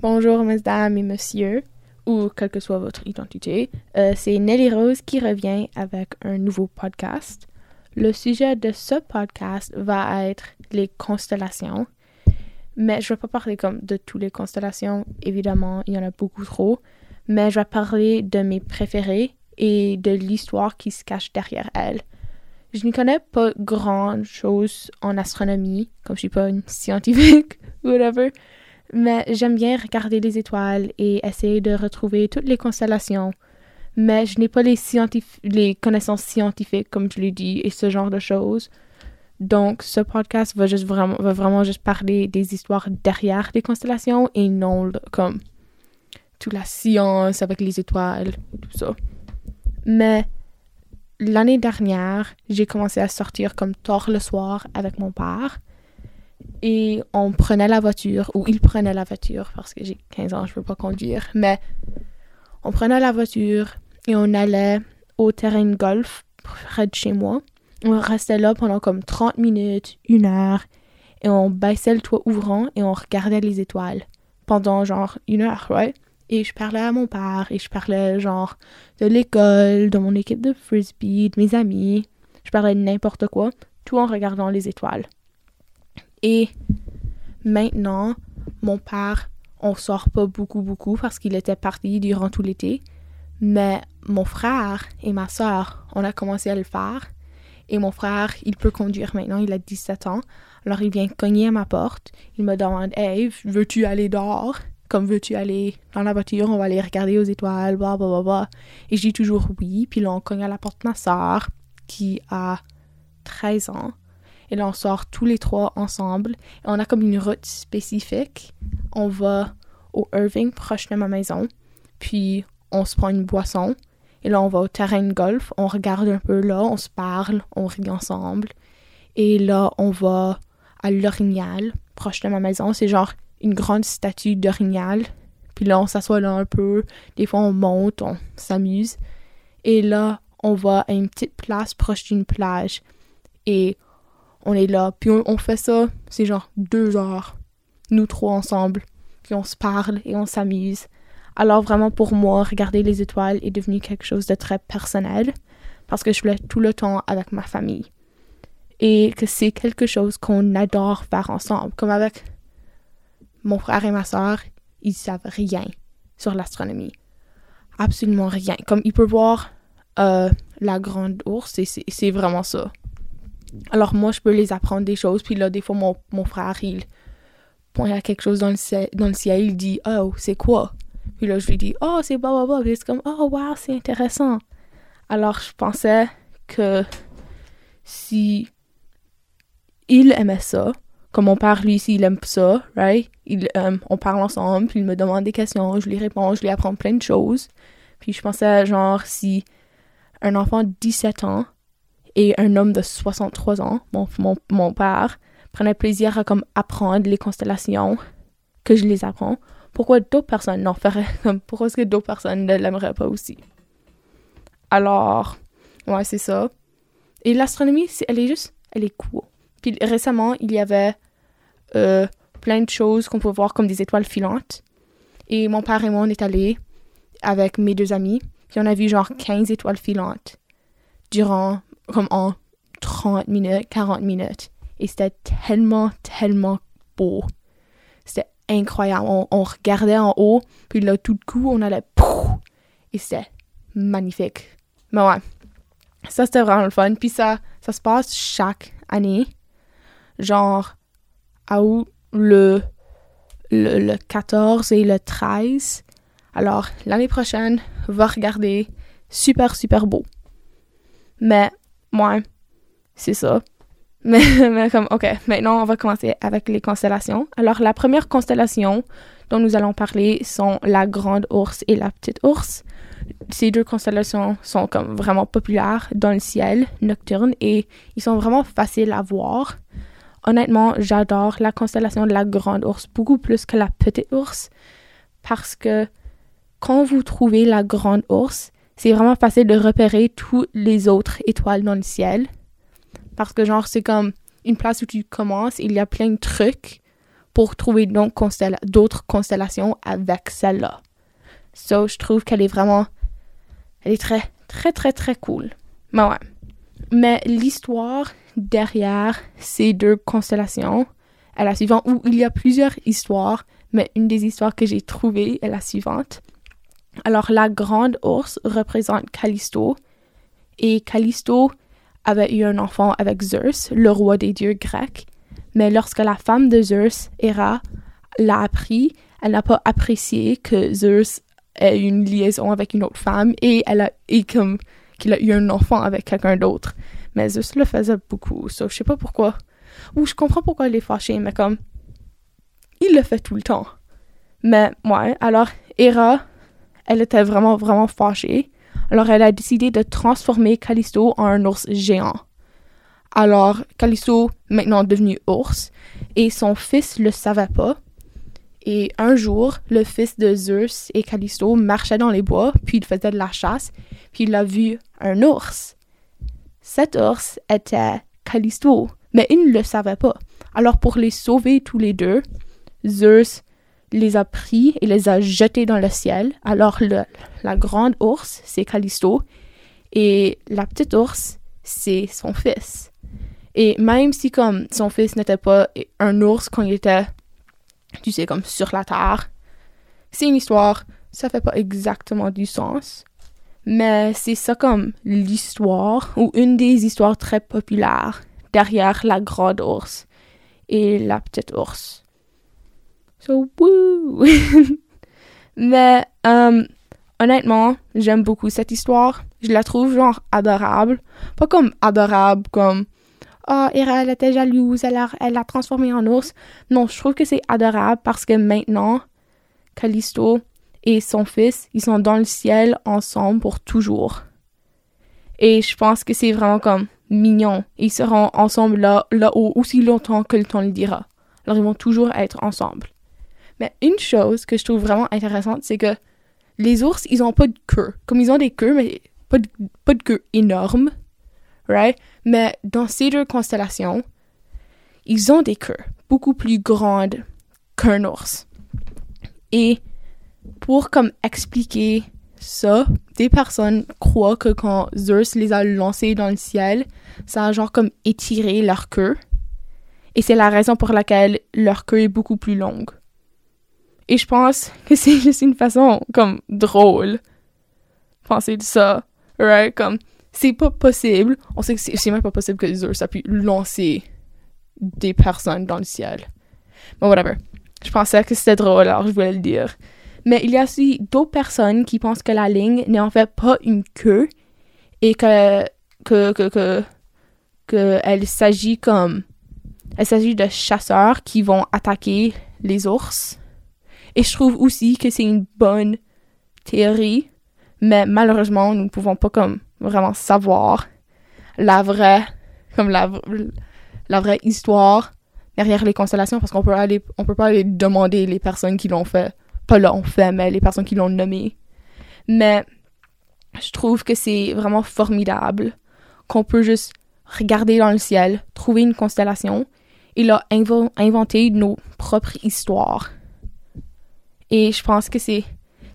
Bonjour, mesdames et messieurs, ou quelle que soit votre identité. Euh, c'est Nelly Rose qui revient avec un nouveau podcast. Le sujet de ce podcast va être les constellations. Mais je ne vais pas parler comme de toutes les constellations, évidemment, il y en a beaucoup trop. Mais je vais parler de mes préférés et de l'histoire qui se cache derrière elles. Je n'y connais pas grand chose en astronomie, comme je suis pas une scientifique, whatever mais j'aime bien regarder les étoiles et essayer de retrouver toutes les constellations. Mais je n'ai pas les, connaissances scientifiques, comme je l'ai dit, et ce genre de choses. Donc, ce podcast va, juste vraiment, va vraiment juste parler des histoires derrière les constellations et non comme toute la science avec les étoiles et tout ça. Mais l'année dernière, j'ai commencé à sortir comme tard le soir avec mon père et on prenait la voiture, ou il prenait la voiture, parce que j'ai 15 ans, je ne peux pas conduire, mais on prenait la voiture et on allait au terrain de golf près de chez moi. On restait là pendant comme 30 minutes, une heure, et on baissait le toit ouvrant et on regardait les étoiles pendant genre une heure, right? Et je parlais à mon père et je parlais genre de l'école, de mon équipe de frisbee, de mes amis. Je parlais de n'importe quoi, tout en regardant les étoiles. Et maintenant, mon père, on sort pas beaucoup, beaucoup parce qu'il était parti durant tout l'été. Mais mon frère et ma soeur, on a commencé à le faire. Et mon frère, il peut conduire maintenant, il a 17 ans. Alors il vient cogner à ma porte. Il me demande Hey, veux-tu aller dehors? Comme veux-tu aller dans la voiture? On va aller regarder aux étoiles, blah, blah, blah, blah. Et je dis toujours oui. Puis là, on cogne à la porte de ma soeur, qui a 13 ans. Et là, on sort tous les trois ensemble. Et on a comme une route spécifique. On va au Irving, proche de ma maison. Puis, on se prend une boisson. Et là, on va au terrain de golf. On regarde un peu là, on se parle, on rit ensemble. Et là, on va à l'Orignal, proche de ma maison. C'est genre une grande statue d'Orignal. Puis là, on s'assoit là un peu. Des fois, on monte, on s'amuse. Et là, on va à une petite place proche d'une plage. Et on est là, puis on, fait ça, c'est genre deux heures, nous trois ensemble, puis on se parle et on s'amuse. Alors vraiment pour moi, regarder les étoiles est devenu quelque chose de très personnel, parce que je fais tout le temps avec ma famille. Et que c'est quelque chose qu'on adore faire ensemble, comme avec mon frère et ma soeur, ils savent rien sur l'astronomie. Absolument rien. Comme ils peuvent voir euh, la grande ours, c'est vraiment ça. Alors moi, je peux les apprendre des choses. Puis là, des fois, mon, mon frère, il pointe à quelque chose dans le ciel, dans le ciel il dit « Oh, c'est quoi? » Puis là, je lui dis « Oh, c'est blablabla. » Puis c'est comme « Oh, wow, c'est intéressant. » Alors, je pensais que si il aimait ça, comme mon père, lui, s'il aime ça, right? Il, euh, on parle ensemble, puis il me demande des questions, je lui réponds, je lui apprends plein de choses. Puis je pensais, genre, si un enfant de 17 ans et un homme de 63 ans, mon, mon, mon père, prenait plaisir à comme apprendre les constellations que je les apprends. Pourquoi d'autres personnes n'en feraient? Comme pourquoi est-ce que d'autres personnes ne l'aimeraient pas aussi? Alors, ouais, c'est ça. Et l'astronomie, elle est juste, elle est cool. Puis récemment, il y avait euh, plein de choses qu'on peut voir comme des étoiles filantes. Et mon père et moi, on est allés avec mes deux amis. Puis on a vu genre 15 étoiles filantes durant comme en 30 minutes, 40 minutes. Et c'était tellement, tellement beau. C'était incroyable. On, regardait en haut, puis là, tout de coup, on allait et c'était magnifique. Mais ouais, ça, c'était vraiment le fun. Puis ça, ça se passe chaque année. Genre, à où le, le, le 14 et le 13. Alors, l'année prochaine, va regarder. Super, super beau. Mais Ouais, c'est ça. Mais, mais, comme, OK, maintenant on va commencer avec les constellations. Alors, la première constellation dont nous allons parler sont la grande ours et la petite ours. Ces deux constellations sont comme vraiment populaires dans le ciel nocturne et ils sont vraiment faciles à voir. Honnêtement, j'adore la constellation de la grande ours beaucoup plus que la petite ours parce que quand vous trouvez la grande ours, c'est vraiment facile de repérer toutes les autres étoiles dans le ciel. Parce que, genre, c'est comme une place où tu commences, il y a plein de trucs pour trouver d'autres constellations avec celle-là. So, je trouve qu'elle est vraiment, elle est très, très, très, très cool. Mais ouais. Mais l'histoire derrière ces deux constellations est la suivante, où il y a plusieurs histoires, mais une des histoires que j'ai trouvées est la suivante. Alors, la grande ours représente Callisto, et Callisto avait eu un enfant avec Zeus, le roi des dieux grecs, mais lorsque la femme de Zeus, Hera, l'a appris, elle n'a pas apprécié que Zeus ait une liaison avec une autre femme et elle a et comme qu'il a eu un enfant avec quelqu'un d'autre. Mais Zeus le faisait beaucoup, so je sais pas pourquoi. Ou je comprends pourquoi il est fâché, mais comme il le fait tout le temps. Mais ouais, alors Hera, elle était vraiment vraiment fâchée. Alors elle a décidé de transformer Callisto en un ours géant. Alors Callisto, maintenant devenu ours, et son fils le savait pas. Et un jour, le fils de Zeus et Callisto marchaient dans les bois, puis il faisait de la chasse, puis il a vu un ours. Cet ours était Callisto, mais il ne le savait pas. Alors pour les sauver tous les deux, Zeus les a pris et les a jetés dans le ciel. Alors la grande ours, c'est Callisto, et la petite ours, c'est son fils. Et même si comme son fils n'était pas un ours quand il était, tu sais, comme sur la terre, c'est une histoire, ça fait pas exactement du sens. Mais c'est ça comme l'histoire, ou une des histoires très populaires derrière la grande ours et la petite ours. So, woo! Mais, um, honnêtement, j'aime beaucoup cette histoire. Je la trouve genre adorable. Pas comme adorable, comme oh, Hera, elle était jalouse, elle l'a elle a transformé en ours. Non, je trouve que c'est adorable parce que maintenant, Callisto et son fils, ils sont dans le ciel ensemble pour toujours. Et je pense que c'est vraiment comme mignon. Ils seront ensemble là, là-haut aussi longtemps que le temps le dira. Alors ils vont toujours être ensemble. Mais une chose que je trouve vraiment intéressante, c'est que les ours, ils ont pas de queue. Comme ils ont des queues, mais pas de, pas de queue énorme, right? Mais dans ces deux constellations, ils ont des queues beaucoup plus grandes qu'un ours. Et pour comme expliquer ça, des personnes croient que quand Zeus les a lancés dans le ciel, ça a genre comme étiré leur queue. Et c'est la raison pour laquelle leur queue est beaucoup plus longue. Et je pense que c'est juste une façon comme drôle. Penser de ça, right? Comme, c'est pas possible. On sait que c'est même pas possible que Zeus a pu lancer des personnes dans le ciel. Mais whatever. Je pensais que c'était drôle, alors je voulais le dire. Mais il y a aussi d'autres personnes qui pensent que la ligne n'est en fait pas une queue et que que que que, que elle s'agit comme elle s'agit de chasseurs qui vont attaquer les ours et je trouve aussi que c'est une bonne théorie, mais malheureusement, nous ne pouvons pas comme vraiment savoir la vraie, comme la, la vraie histoire derrière les constellations parce qu'on peut aller, on peut pas aller demander les personnes qui l'ont fait, pas l'ont fait, mais les personnes qui l'ont nommé. Mais je trouve que c'est vraiment formidable qu'on peut juste regarder dans le ciel, trouver une constellation et là inventer nos propres histoires. Et je pense que c'est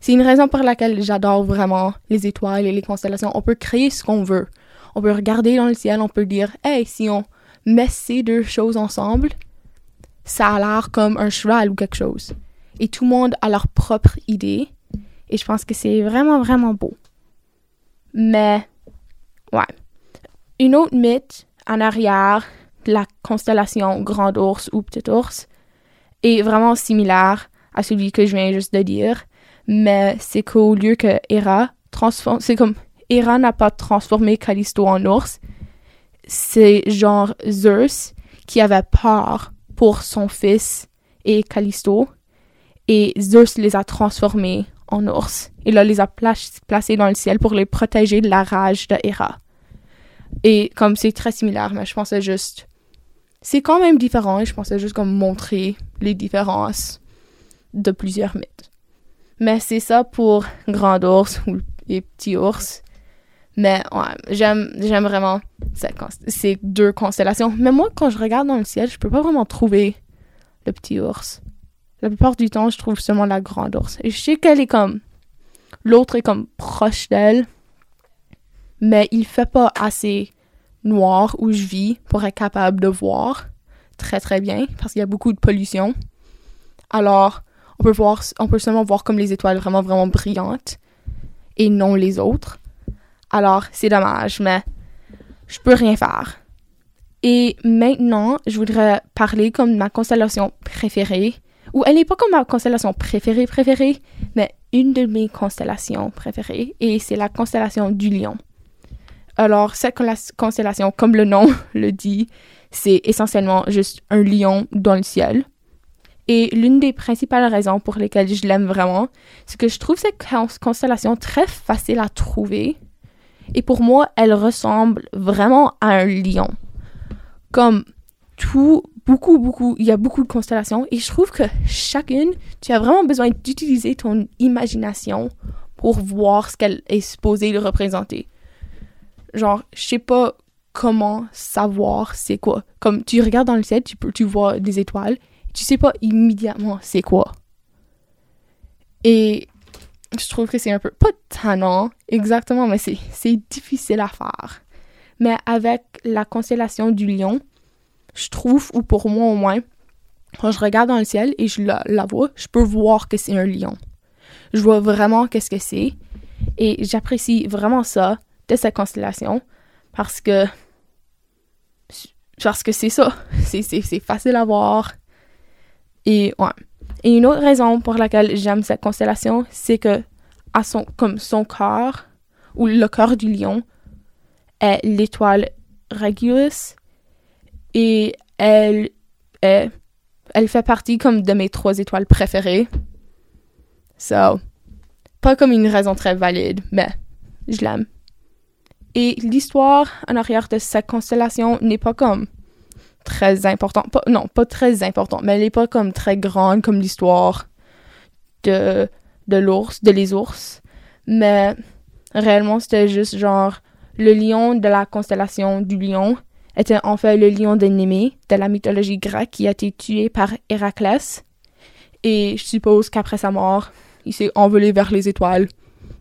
une raison pour laquelle j'adore vraiment les étoiles et les constellations. On peut créer ce qu'on veut. On peut regarder dans le ciel, on peut dire "Hey, si on met ces deux choses ensemble, ça a l'air comme un cheval ou quelque chose." Et tout le monde a leur propre idée et je pense que c'est vraiment vraiment beau. Mais ouais. Une autre mythe en arrière de la constellation Grand Ours ou Petit Ours est vraiment similaire à celui que je viens juste de dire, mais c'est qu'au lieu que Hera transforme, c'est comme Hera n'a pas transformé Callisto en ours, c'est genre Zeus qui avait peur pour son fils et Callisto, et Zeus les a transformés en ours. Et là, les a placés dans le ciel pour les protéger de la rage de Hera. Et comme c'est très similaire, mais je pensais juste. C'est quand même différent et je pensais juste comme montrer les différences de plusieurs mythes. Mais c'est ça pour Grand Ours ou les Petits Ours. Mais ouais, j'aime, j'aime vraiment ces deux constellations. Mais moi, quand je regarde dans le ciel, je peux pas vraiment trouver le petit ours. La plupart du temps, je trouve seulement la grande ours. Et je sais qu'elle est comme... L'autre est comme proche d'elle, mais il fait pas assez noir où je vis pour être capable de voir très très bien parce qu'il y a beaucoup de pollution. Alors, peut voir, on peut seulement voir comme les étoiles vraiment vraiment brillantes et non les autres. Alors, c'est dommage, mais je peux rien faire. Et maintenant, je voudrais parler comme ma constellation préférée. Ou elle n'est pas comme ma constellation préférée préférée, mais une de mes constellations préférées. Et c'est la constellation du lion. Alors, cette constellation, comme le nom le dit, c'est essentiellement juste un lion dans le ciel. Et l'une des principales raisons pour lesquelles je l'aime vraiment, c'est que je trouve cette constellation très facile à trouver. Et pour moi, elle ressemble vraiment à un lion. Comme tout, beaucoup, beaucoup, il y a beaucoup de constellations. Et je trouve que chacune, tu as vraiment besoin d'utiliser ton imagination pour voir ce qu'elle est supposée de représenter. Genre, je sais pas comment savoir c'est quoi. Comme tu regardes dans le ciel, tu, tu vois des étoiles, tu sais pas immédiatement c'est quoi. Et je trouve que c'est un peu, pas tannant exactement, mais c'est difficile à faire. Mais avec la constellation du lion, je trouve, ou pour moi au moins, quand je regarde dans le ciel et je la, vois, je peux voir que c'est un lion. Je vois vraiment qu'est-ce que c'est. Et j'apprécie vraiment ça de cette constellation parce que parce que c'est ça. C'est facile à voir. Et ouais. Et une autre raison pour laquelle j'aime cette constellation, c'est que à son, comme son corps, ou le corps du lion, est l'étoile Regulus. Et elle est, elle fait partie comme de mes trois étoiles préférées. So, pas comme une raison très valide, mais je l'aime. Et l'histoire en arrière de cette constellation n'est pas comme très importante. non, pas très importante, mais elle n'est pas comme très grande comme l'histoire de, de l'ours, de les ours. Mais réellement, c'était juste genre le lion de la constellation du lion était en fait le lion de de la mythologie grecque qui a été tué par Héraclès. Et je suppose qu'après sa mort, il s'est envolé vers les étoiles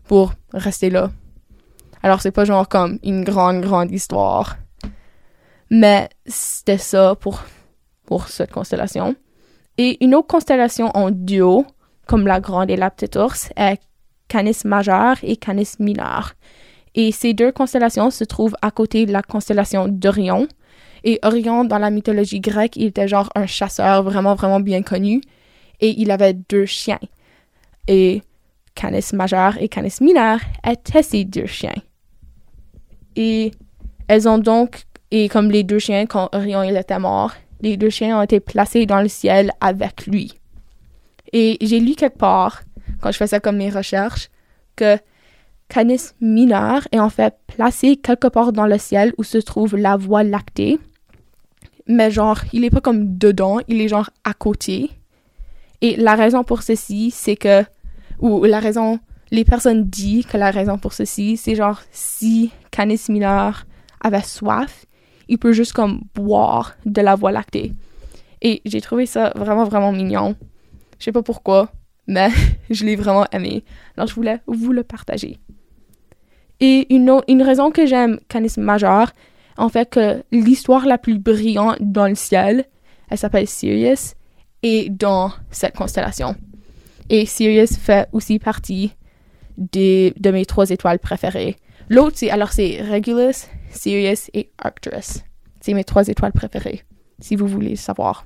pour rester là. Alors c'est pas genre comme une grande, grande histoire. Mais c'était ça pour, pour cette constellation. Et une autre constellation en duo, comme la grande et la petite ours, est Canis majeur et Canis mineur. Et ces deux constellations se trouvent à côté de la constellation d'Orion. Et Orion, dans la mythologie grecque, il était genre un chasseur vraiment, vraiment bien connu. Et il avait deux chiens. Et Canis majeur et Canis mineur étaient ces deux chiens. Et elles ont donc, et comme les deux chiens, quand Orion il était mort, les deux chiens ont été placés dans le ciel avec lui. Et j'ai lu quelque part, quand je faisais comme mes recherches, que Canis mineur est en fait placé quelque part dans le ciel où se trouve la Voie lactée. Mais genre, il est pas comme dedans, il est genre à côté. Et la raison pour ceci, c'est que, ou la raison les personnes disent que la raison pour ceci, c'est genre si Canis mineur avait soif, il peut juste comme boire de la voie lactée. Et j'ai trouvé ça vraiment, vraiment mignon. Je sais pas pourquoi, mais je l'ai vraiment aimé. Alors je voulais vous le partager. Et une, une raison que j'aime Canis majeur, en fait que l'histoire la plus brillante dans le ciel, elle s'appelle Sirius, et dans cette constellation. Et Sirius fait aussi partie de mes trois étoiles préférées. L'autre, c'est alors c'est Regulus, Sirius et Arcturus. C'est mes trois étoiles préférées, si vous voulez savoir.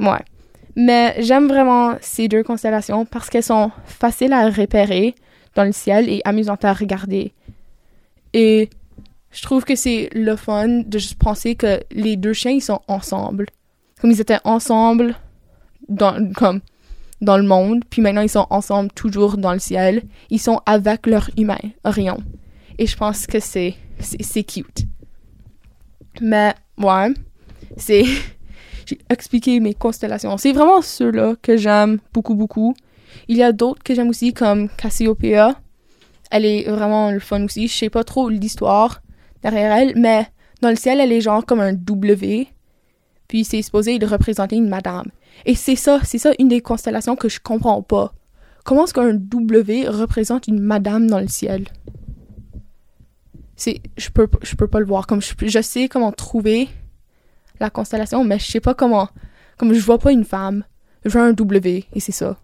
Ouais. Mais j'aime vraiment ces deux constellations parce qu'elles sont faciles à repérer dans le ciel et amusantes à regarder. Et je trouve que c'est le fun de juste penser que les deux chiens, ils sont ensemble. Comme ils étaient ensemble dans, comme dans le monde, puis maintenant ils sont ensemble toujours dans le ciel. Ils sont avec leur humain, Orion. Et je pense que c'est c'est cute. Mais ouais, c'est j'ai expliqué mes constellations. C'est vraiment ceux-là que j'aime beaucoup beaucoup. Il y a d'autres que j'aime aussi comme Cassiopeia. Elle est vraiment le fun aussi. Je sais pas trop l'histoire derrière elle, mais dans le ciel, elle est genre comme un W. Puis c'est supposé de représenter une madame. Et c'est ça, c'est ça une des constellations que je comprends pas. Comment est-ce qu'un W représente une madame dans le ciel? Je peux, je peux pas le voir. Comme je, je sais comment trouver la constellation, mais je sais pas comment. Comme je vois pas une femme, je vois un W et c'est ça.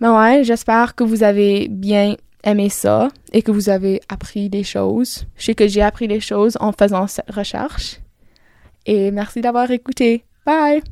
Mais ouais, j'espère que vous avez bien aimé ça et que vous avez appris des choses. Je sais que j'ai appris des choses en faisant cette recherche. Et merci d'avoir écouté. Bye!